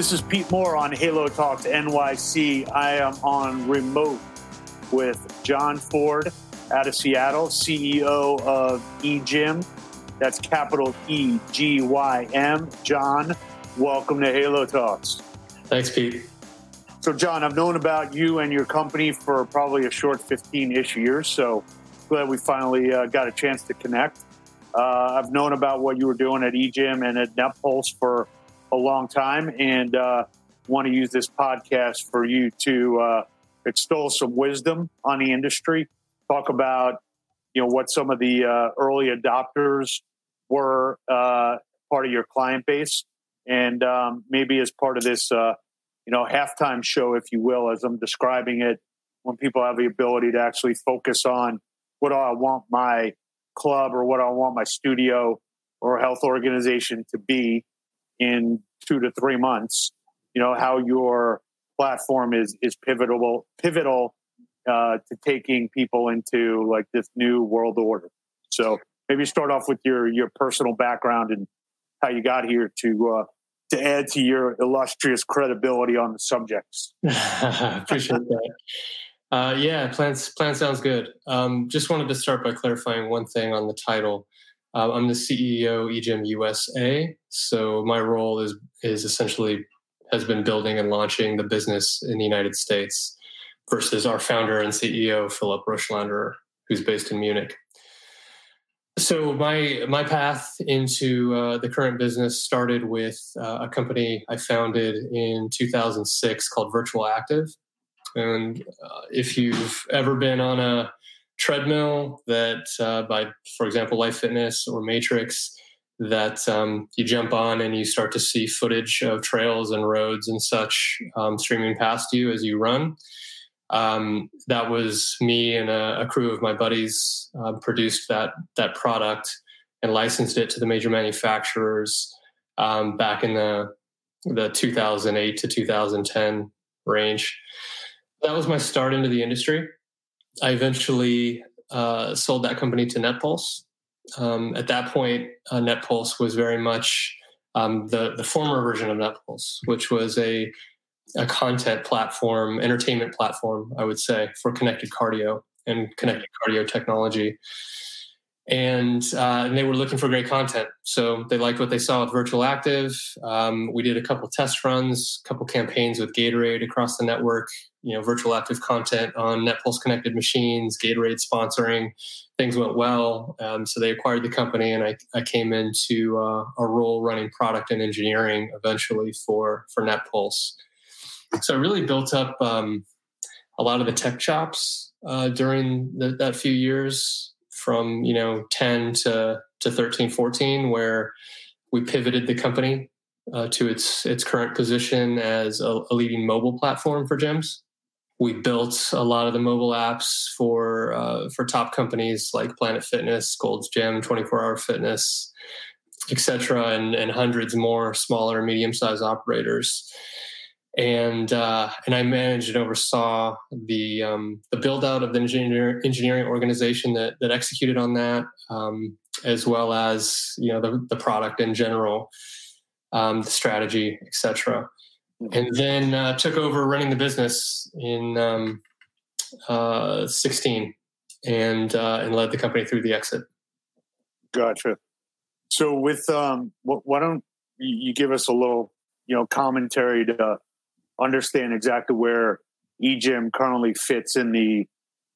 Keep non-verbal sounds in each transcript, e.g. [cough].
This is Pete Moore on Halo Talks NYC. I am on remote with John Ford out of Seattle, CEO of eGym. That's capital E G Y M. John, welcome to Halo Talks. Thanks, Pete. So, John, I've known about you and your company for probably a short 15 ish years. So, glad we finally uh, got a chance to connect. Uh, I've known about what you were doing at eGym and at NetPulse for a long time and uh, want to use this podcast for you to uh, extol some wisdom on the industry, talk about you know what some of the uh, early adopters were uh, part of your client base, and um, maybe as part of this uh, you know halftime show, if you will, as I'm describing it, when people have the ability to actually focus on what I want my club or what I want my studio or health organization to be in two to three months. You know how your platform is is pivotal pivotal uh, to taking people into like this new world order. So maybe start off with your your personal background and how you got here to uh, to add to your illustrious credibility on the subjects. [laughs] Appreciate that. Uh, yeah, plan plan sounds good. Um, just wanted to start by clarifying one thing on the title. Uh, I'm the CEO eGym USA, so my role is is essentially has been building and launching the business in the United States versus our founder and CEO Philip Roesch-Schlanderer, who's based in Munich. So my my path into uh, the current business started with uh, a company I founded in 2006 called Virtual Active, and uh, if you've ever been on a treadmill that uh, by for example Life Fitness or Matrix that um, you jump on and you start to see footage of trails and roads and such um, streaming past you as you run. Um, that was me and a, a crew of my buddies uh, produced that that product and licensed it to the major manufacturers um, back in the the 2008 to 2010 range. That was my start into the industry I eventually uh, sold that company to NetPulse. Um, at that point, uh, NetPulse was very much um, the the former version of NetPulse, which was a a content platform, entertainment platform, I would say, for connected cardio and connected cardio technology. And, uh, and they were looking for great content. So they liked what they saw with Virtual Active. Um, we did a couple test runs, a couple campaigns with Gatorade across the network, you know Virtual Active content on NetPulse connected machines, Gatorade sponsoring. Things went well, um, so they acquired the company, and I, I came into uh, a role running product and engineering eventually for for NetPulse. So I really built up um, a lot of the tech chops uh, during the, that few years, from you know ten to to 13, 14, where we pivoted the company uh, to its its current position as a, a, leading mobile platform for gyms we built a lot of the mobile apps for uh, for top companies like Planet Fitness, Gold's Gym, 24 Hour Fitness, etc., and, and hundreds more smaller, medium sized operators. And uh, and I managed and oversaw the um, the build out of the engineer, engineering organization that that executed on that, um, as well as you know the, the product in general, um, the strategy, etc and then uh, took over running the business in um, uh, 16 and uh, and led the company through the exit. Gotcha. So with um, why don't you give us a little you know commentary to understand exactly where eGym currently fits in the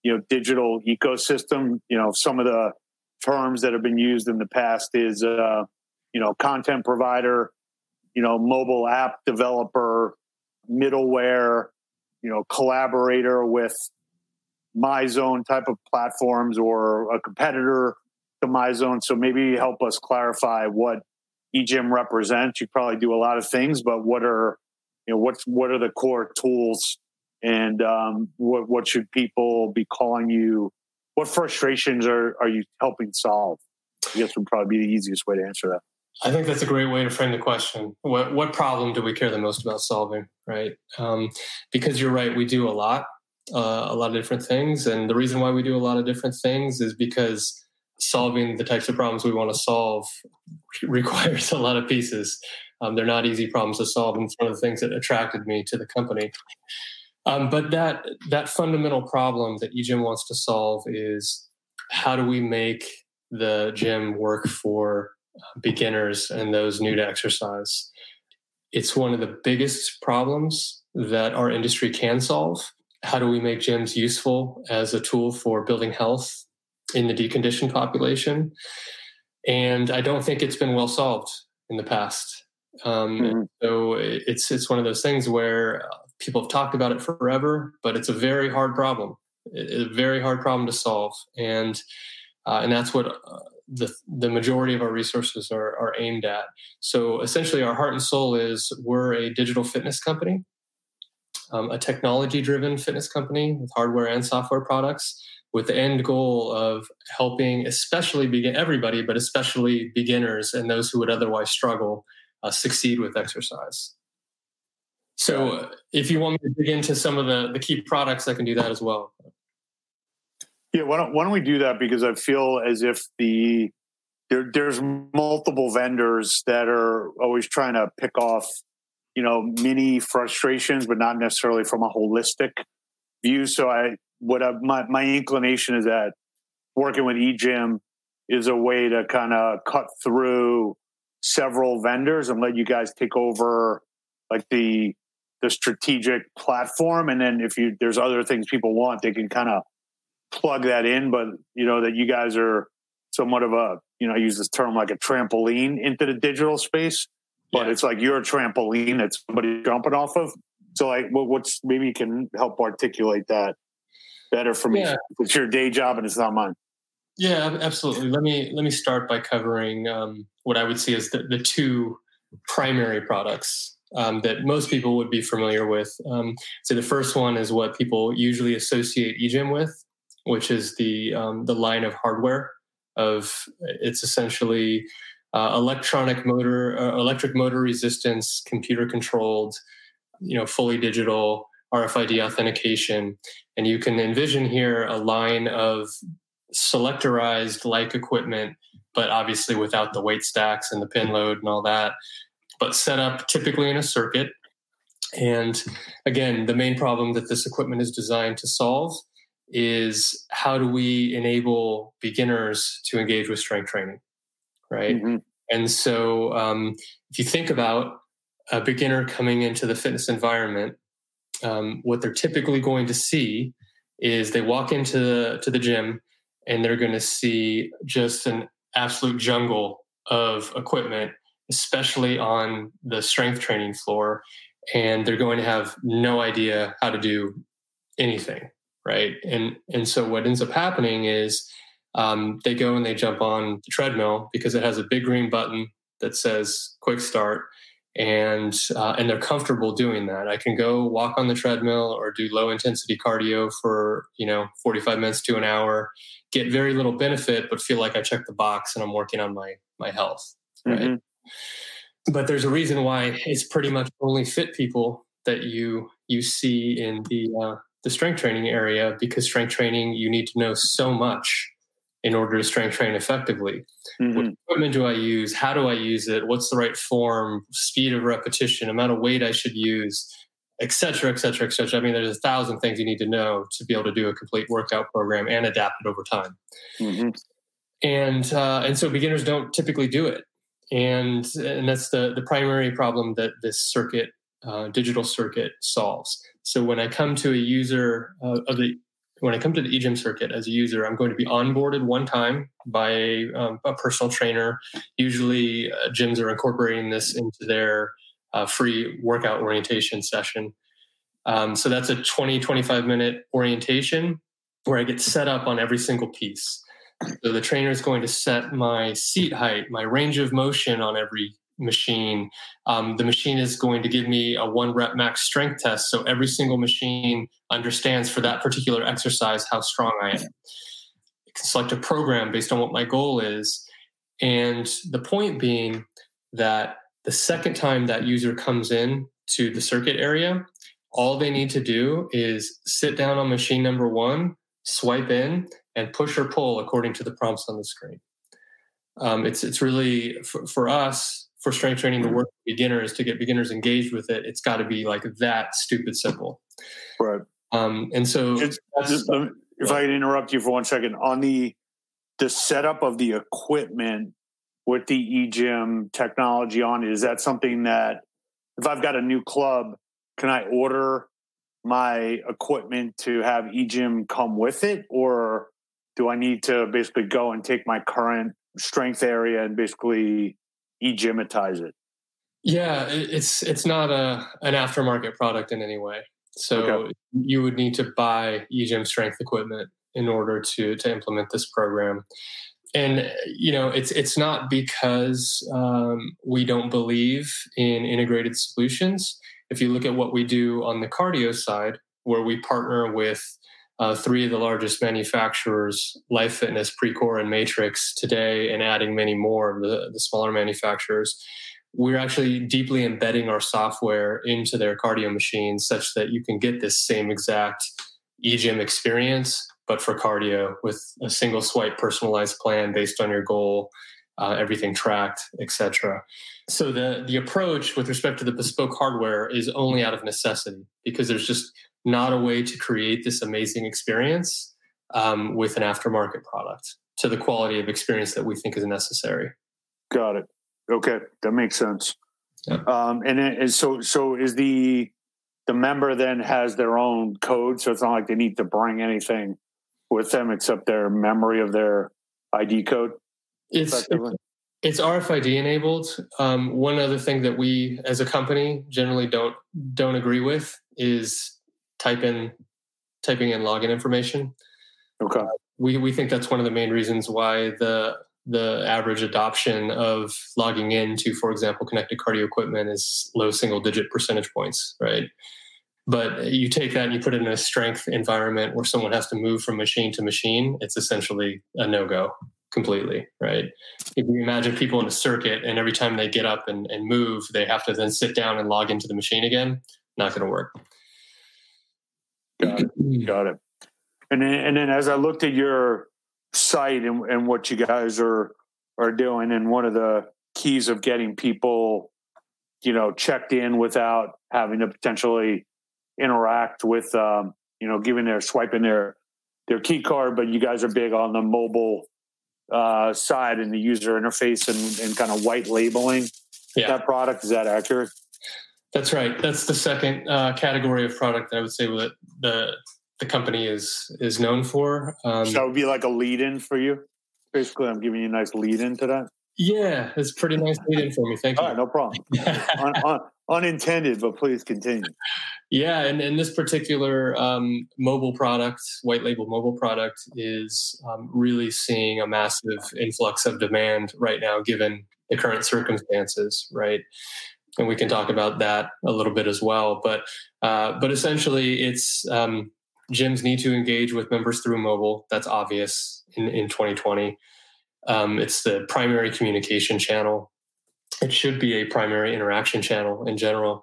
you know digital ecosystem. You know some of the terms that have been used in the past is uh, you know content provider, you know, mobile app developer, middleware, you know, collaborator with MyZone type of platforms or a competitor to MyZone. So maybe help us clarify what eGym represents. You probably do a lot of things, but what are you know what's what are the core tools and um, what what should people be calling you? What frustrations are are you helping solve? I guess would probably be the easiest way to answer that. I think that's a great way to frame the question. What what problem do we care the most about solving? Right? Um, because you're right, we do a lot, uh, a lot of different things, and the reason why we do a lot of different things is because solving the types of problems we want to solve [laughs] requires a lot of pieces. Um, they're not easy problems to solve, and it's one of the things that attracted me to the company. Um, but that that fundamental problem that eGym wants to solve is how do we make the gym work for beginners and those new to exercise? It's one of the biggest problems that our industry can solve. How do we make gyms useful as a tool for building health in the deconditioned population? And I don't think it's been well solved in the past. Um, mm-hmm. So it's it's one of those things where people have talked about it forever, but it's a very hard problem. It's a very hard problem to solve, and uh, and that's what uh, the the majority of our resources are are aimed at. So essentially, our heart and soul is we're a digital fitness company, um, a technology driven fitness company with hardware and software products, with the end goal of helping, especially begin everybody, but especially beginners and those who would otherwise struggle, uh, succeed with exercise. So, if you want me to dig into some of the the key products, I can do that as well. Yeah, why don't, why don't we do that? Because I feel as if the there, there's multiple vendors that are always trying to pick off, you know, mini frustrations, but not necessarily from a holistic view. So I, what I, my my inclination is that working with eGym is a way to kind of cut through several vendors and let you guys take over like the the strategic platform and then if you there's other things people want they can kind of plug that in, but you know that you guys are somewhat of a you know I use this term like a trampoline into the digital space, but yeah. it's like you're a trampoline that somebody's jumping off of. So like, what's maybe you can help articulate that better for me. Yeah. It's your day job and it's not mine. Yeah, absolutely. Let me let me start by covering um, what I would see as the, the two primary products um, that most people would be familiar with. Um, so the first one is what people usually associate eGym with, which is the um, the line of hardware of it's essentially uh, electronic motor uh, electric motor resistance computer controlled you know fully digital RFID authentication. And you can envision here a line of selectorized like equipment but obviously without the weight stacks and the pin load and all that but set up typically in a circuit. And again the main problem that this equipment is designed to solve is how do we enable beginners to engage with strength training, right? Mm-hmm. And so, um, if you think about a beginner coming into the fitness environment, um, what they're typically going to see is they walk into the, to the gym and they're going to see just an absolute jungle of equipment, especially on the strength training floor. And they're going to have no idea how to do anything right? And and so what ends up happening is um, they go and they jump on the treadmill because it has a big green button that says quick start and uh, and they're comfortable doing that i can go walk on the treadmill or do low intensity cardio for you know 45 minutes to an hour get very little benefit but feel like i checked the box and i'm working on my my health right mm-hmm. but there's a reason why it's pretty much only fit people that you you see in the uh, the strength training area because strength training, you need to know so much in order to strength train effectively. Mm-hmm. What equipment do I use? How do I use it? What's the right form, speed of repetition, amount of weight I should use, et cetera, et cetera, et cetera. I mean, there's a thousand things you need to know to be able to do a complete workout program and adapt it over time. Mm-hmm. And uh, and so beginners don't typically do it, and and that's the the primary problem that this circuit, uh, digital circuit, solves. So when I come to a user uh, of the when I come to the eGym circuit as a user, I'm going to be onboarded one time by um, a personal trainer. Usually, uh, gyms are incorporating this into their uh, free workout orientation session. Um, so that's a 20, 25 minute orientation where I get set up on every single piece. So the trainer is going to set my seat height, my range of motion on every machine. Um, the machine is going to give me a one rep max strength test. So every single machine understands for that particular exercise how strong I am. I can select a program based on what my goal is. And the point being that the second time that user comes in to the circuit area, all they need to do is sit down on machine number one, swipe in, and push or pull according to the prompts on the screen. Um, it's it's really for, for us for strength training to work with beginners to get beginners engaged with it, it's got to be like that stupid simple. Right. Um, and so, just, just, me, if I can interrupt you for one second on the the setup of the equipment with the eGym technology on it, is that something that if I've got a new club, can I order my equipment to have eGym come with it, or do I need to basically go and take my current strength area and basically e-gymatize it? Yeah, it's it's not a an aftermarket product in any way. So okay. you would need to buy eGym strength equipment in order to to implement this program. And you know, it's it's not because um, we don't believe in integrated solutions. If you look at what we do on the cardio side, where we partner with uh, three of the largest manufacturers, Life Fitness, Precor, and Matrix today, and adding many more of the, the smaller manufacturers. We're actually deeply embedding our software into their cardio machines such that you can get this same exact eGym experience, but for cardio with a single swipe personalized plan based on your goal, uh, everything tracked, etc. So the the approach with respect to the bespoke hardware is only out of necessity because there's just not a way to create this amazing experience um, with an aftermarket product to the quality of experience that we think is necessary. Got it. Okay, that makes sense. Yep. Um, and, and so, so is the the member then has their own code, so it's not like they need to bring anything with them except their memory of their ID code. It's it's RFID enabled. Um, one other thing that we, as a company, generally don't don't agree with is type in typing in login information. Okay. Uh, we we think that's one of the main reasons why the the average adoption of logging into, for example, connected cardio equipment is low single digit percentage points, right? But you take that and you put it in a strength environment where someone has to move from machine to machine, it's essentially a no go completely, right? If you imagine people in a circuit and every time they get up and, and move, they have to then sit down and log into the machine again, not going to work. Got it. [clears throat] Got it. And then, and then as I looked at your site and, and what you guys are are doing, and one of the keys of getting people, you know, checked in without having to potentially interact with, um, you know, giving their swiping their their key card, but you guys are big on the mobile uh, side and the user interface and, and kind of white labeling yeah. that product. Is that accurate? That's right. That's the second uh, category of product that I would say that the the company is is known for. Um, so that would be like a lead in for you. Basically, I'm giving you a nice lead into that. Yeah, it's pretty nice lead in for me. Thank you. All right, no problem. un, [laughs] un, unintended, but please continue. Yeah, and, and this particular um, mobile product, white label mobile product, is um, really seeing a massive influx of demand right now, given the current circumstances. Right, and we can talk about that a little bit as well. But uh, but essentially, it's um, gyms need to engage with members through mobile. That's obvious in in 2020. Um, it's the primary communication channel. It should be a primary interaction channel in general.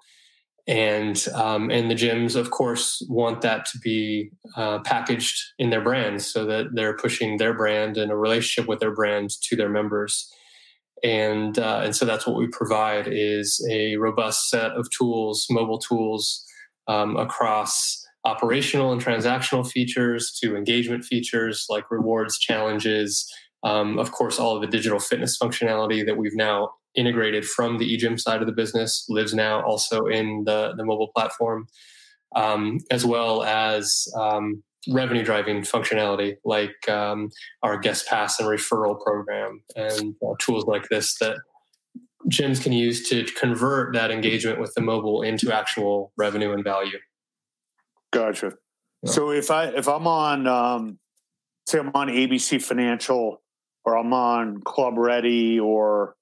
And um, and the gyms, of course, want that to be uh, packaged in their brand, so that they're pushing their brand and a relationship with their brand to their members and uh, and so that's what we provide is a robust set of tools, mobile tools um, across operational and transactional features to engagement features like rewards, challenges, um, of course, all of the digital fitness functionality that we've now integrated from the eGym side of the business lives now also in the the mobile platform, um, as well as um, revenue driving functionality like um, our guest pass and referral program and uh, tools like this that gyms can use to convert that engagement with the mobile into actual revenue and value. Gotcha. Yeah. so if i if i'm on um, say i'm on ABC Financial or i'm on ClubReady or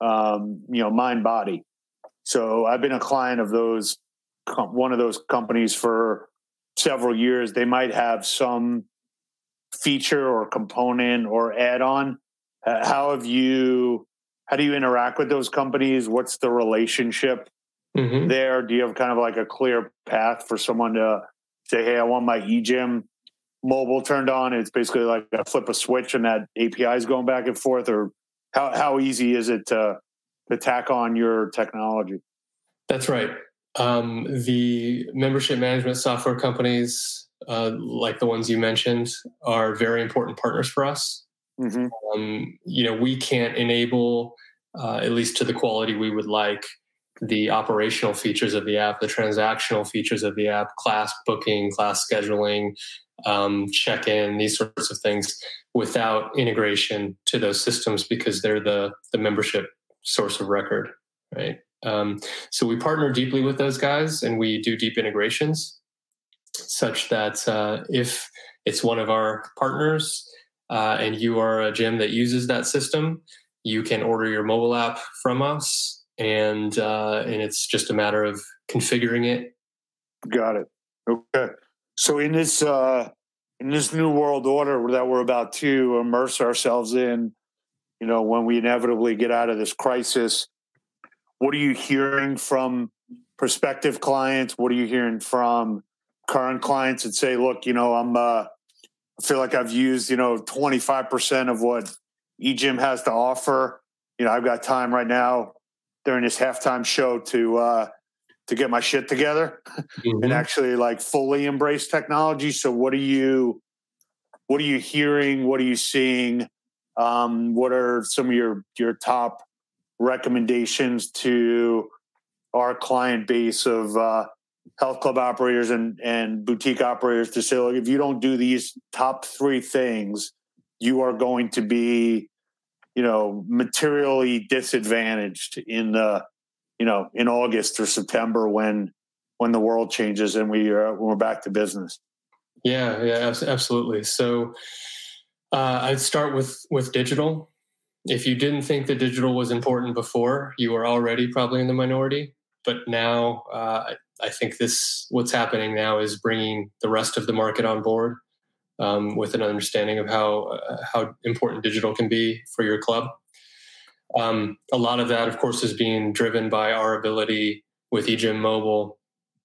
um, you know Mindbody so i've been a client of those one of those companies for several years, they might have some feature or component or add-on. Uh, how have you? How do you interact with those companies? What's the relationship mm-hmm. there? Do you have kind of like a clear path for someone to say, "Hey, I want my eGym mobile turned on"? It's basically like a flip a switch and that API is going back and forth. Or how how easy is it to to tack on your technology. That's right. Um, the membership management software companies, uh, like the ones you mentioned, are very important partners for us. Mm-hmm. Um, you know, we can't enable, uh, at least to the quality we would like, the operational features of the app, the transactional features of the app, class booking, class scheduling, um, check in, these sorts of things without integration to those systems because they're the, the membership source of record, right? Um, so we partner deeply with those guys and we do deep integrations such that uh, if it's one of our partners uh, and you are a gym that uses that system, you can order your mobile app from us and uh, and it's just a matter of configuring it. Got it. Okay. So in this uh, in this new world order that we're about to immerse ourselves in, you know, when we inevitably get out of this crisis, what are you hearing from prospective clients? What are you hearing from current clients that say, "Look, you know, I'm uh, I feel like I've used you know 25 percent of what eGym has to offer. You know, I've got time right now during this halftime show to uh, to get my shit together [laughs] mm-hmm. and actually like fully embrace technology. So what are you what are you hearing? What are you seeing? Um, what are some of your your top recommendations to our client base of uh, health club operators and and boutique operators to say, look, if you don't do these top three things, you are going to be you know, materially disadvantaged in the, you know, in August or September when when the world changes and we are when we're back to business. Yeah, yeah, absolutely. So uh, I'd start with with digital. If you didn't think that digital was important before, you were already probably in the minority. But now, uh, I think this what's happening now is bringing the rest of the market on board um, with an understanding of how uh, how important digital can be for your club. Um, a lot of that, of course, is being driven by our ability with eGym Mobile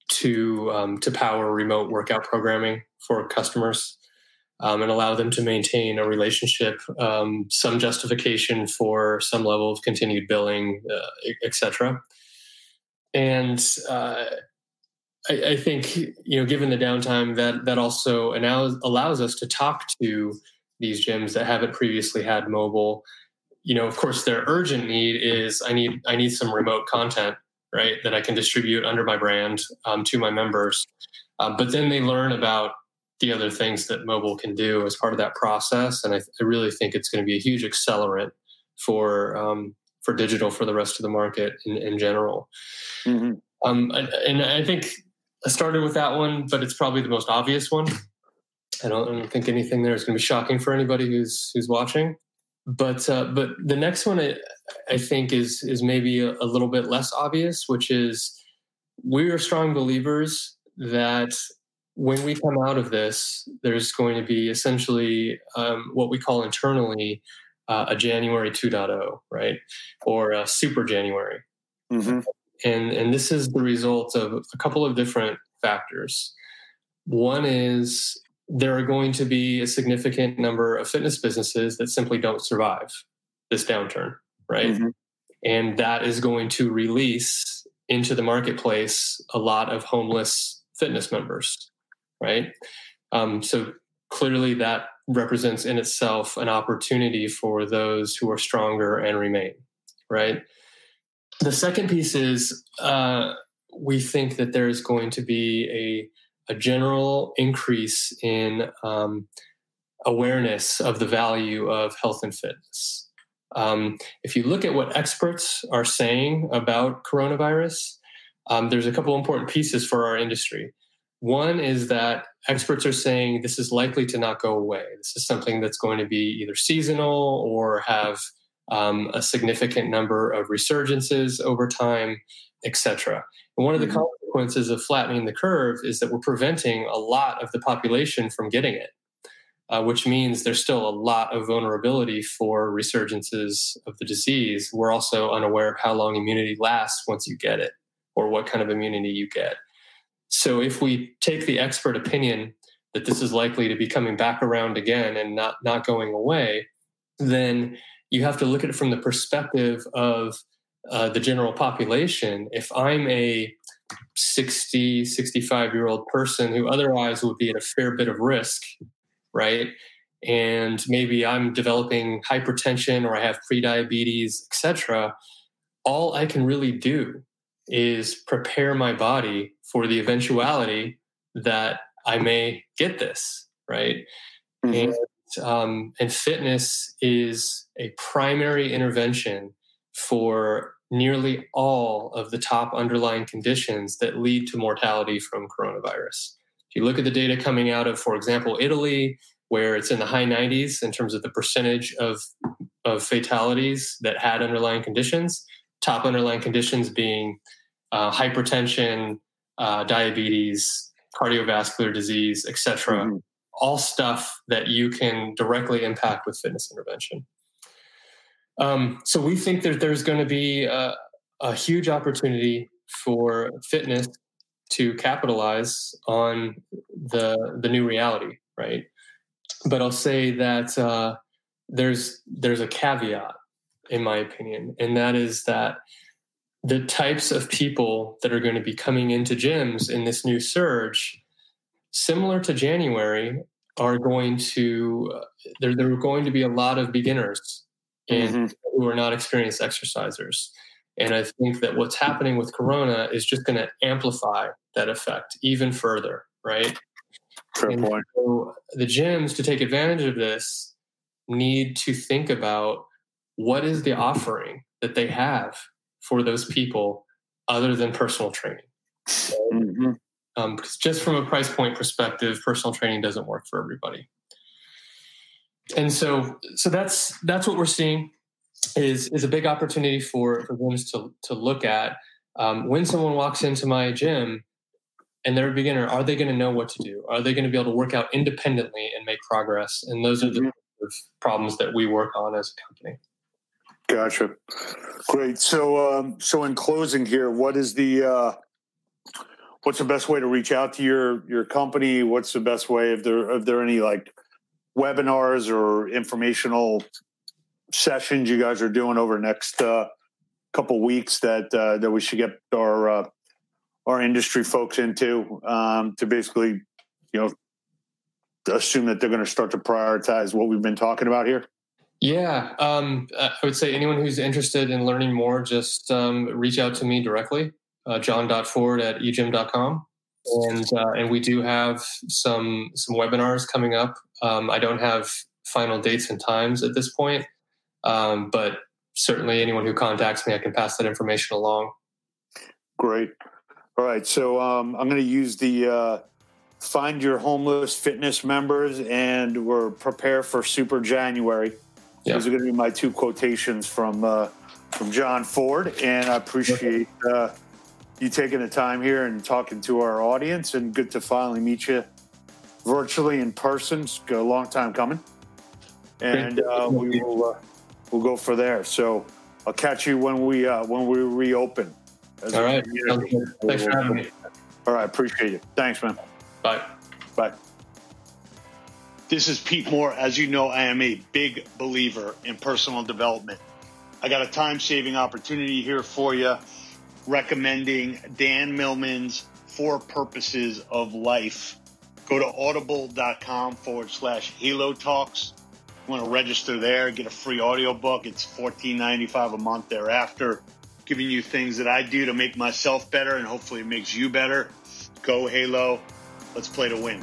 to um, to power remote workout programming for customers um, and allow them to maintain a relationship, um, some justification for some level of continued billing, uh, etc. And uh, I, I, think you know, given the downtime, that that also allows allows us to talk to these gyms that haven't previously had mobile. You know, of course, their urgent need is I need I need some remote content, right, that I can distribute under my brand um, to my members. Um, but then they learn about the other things that mobile can do as part of that process, and I, I really think it's going to be a huge accelerant for um, for digital for the rest of the market in, in general. Mm-hmm. Um, and I think I started with that one, but it's probably the most obvious one. I don't, I don't think anything there is going to be shocking for anybody who's who's watching. But uh, but the next one I, I think is is maybe a, a little bit less obvious, which is we are strong believers that when we come out of this, there's going to be essentially um, what we call internally uh, a January 2.0, right? Or a super January. Mm-hmm and and this is the result of a couple of different factors. One is there are going to be a significant number of fitness businesses that simply don't survive this downturn, right? Mm-hmm. And that is going to release into the marketplace a lot of homeless fitness members, right? Um, so clearly, that represents in itself an opportunity for those who are stronger and remain, right? The second piece is uh, we think that there is going to be a, a general increase in um, awareness of the value of health and fitness. Um, if you look at what experts are saying about coronavirus, um, there's a couple important pieces for our industry. One is that experts are saying this is likely to not go away. This is something that's going to be either seasonal or have um, a significant number of resurgences over time, etc. And one of the mm-hmm. consequences of flattening the curve is that we're preventing a lot of the population from getting it, uh, which means there's still a lot of vulnerability for resurgences of the disease. We're also unaware of how long immunity lasts once you get it or what kind of immunity you get. So if we take the expert opinion that this is likely to be coming back around again and not, not going away, then you have to look at it from the perspective of uh, the general population, if I'm a 60, 65 year old person who otherwise would be at a fair bit of risk, right? And maybe I'm developing hypertension or I have prediabetes, etc. All I can really do is prepare my body for the eventuality that I may get this, right? Mm-hmm. And, um, and fitness is a primary intervention for nearly all of the top underlying conditions that lead to mortality from coronavirus. If you look at the data coming out of, for example, Italy, where it's in the high 90s in terms of the percentage of, of fatalities that had underlying conditions, top underlying conditions being uh, hypertension, uh, diabetes, cardiovascular disease, etc. Mm-hmm. All stuff that you can directly impact with fitness intervention. Um, so we think that there's going to be a, a huge opportunity for fitness to capitalize on the the new reality, right? But I'll say that uh, there's there's a caveat, in my opinion, and that is that the types of people that are going to be coming into gyms in this new surge, similar to January, are going to uh, there there are going to be a lot of beginners and mm-hmm. who are not experienced exercisers. And I think that what's happening with Corona is just going to amplify that effect even further, right? Fair and point. So the gyms, to take advantage of this, need to think about what is the offering that they have for those people other than personal training. Mm-hmm. Um, because just from a price point perspective, personal training doesn't work for everybody and so so that's that's what we're seeing is is a big opportunity for for gyms to to look at um, when someone walks into my gym and they're a beginner are they going to know what to do are they going to be able to work out independently and make progress and those are the mm-hmm. problems that we work on as a company gotcha. Great. So um, so in closing here what is the uh, what's the best way to reach out to your your company? What's the best way? If there if there any like webinars or informational sessions you guys are doing over next uh, couple weeks that uh, that we should get our uh, our industry folks into um, to basically, you know, assume that they're going to start to prioritize what we've been talking about here? Yeah, um, I would say anyone who's interested in learning more, just um, reach out to me directly, uh, john.ford at egym.com and uh, and we do have some some webinars coming up. Um, I don't have final dates and times at this point, um, but certainly anyone who contacts me, I can pass that information along. Great. All right, so um, I'm going to use the uh, find your homeless fitness members, and we're prepare for Super January. Yeah. Those are going to be my two quotations from uh, from John Ford, and I appreciate. Uh, you taking the time here and talking to our audience, and good to finally meet you virtually in person. It's a long time coming, and uh, we will uh, we'll go for there. So I'll catch you when we uh, when we reopen. All right. Thanks for having me. All right. Appreciate it. Thanks, man. Bye. Bye. This is Pete Moore. As you know, I am a big believer in personal development. I got a time saving opportunity here for you recommending Dan Millman's Four Purposes of Life. Go to audible.com forward slash Halo Talks. You want to register there, get a free audiobook. It's $14.95 a month thereafter, giving you things that I do to make myself better and hopefully it makes you better. Go Halo. Let's play to win.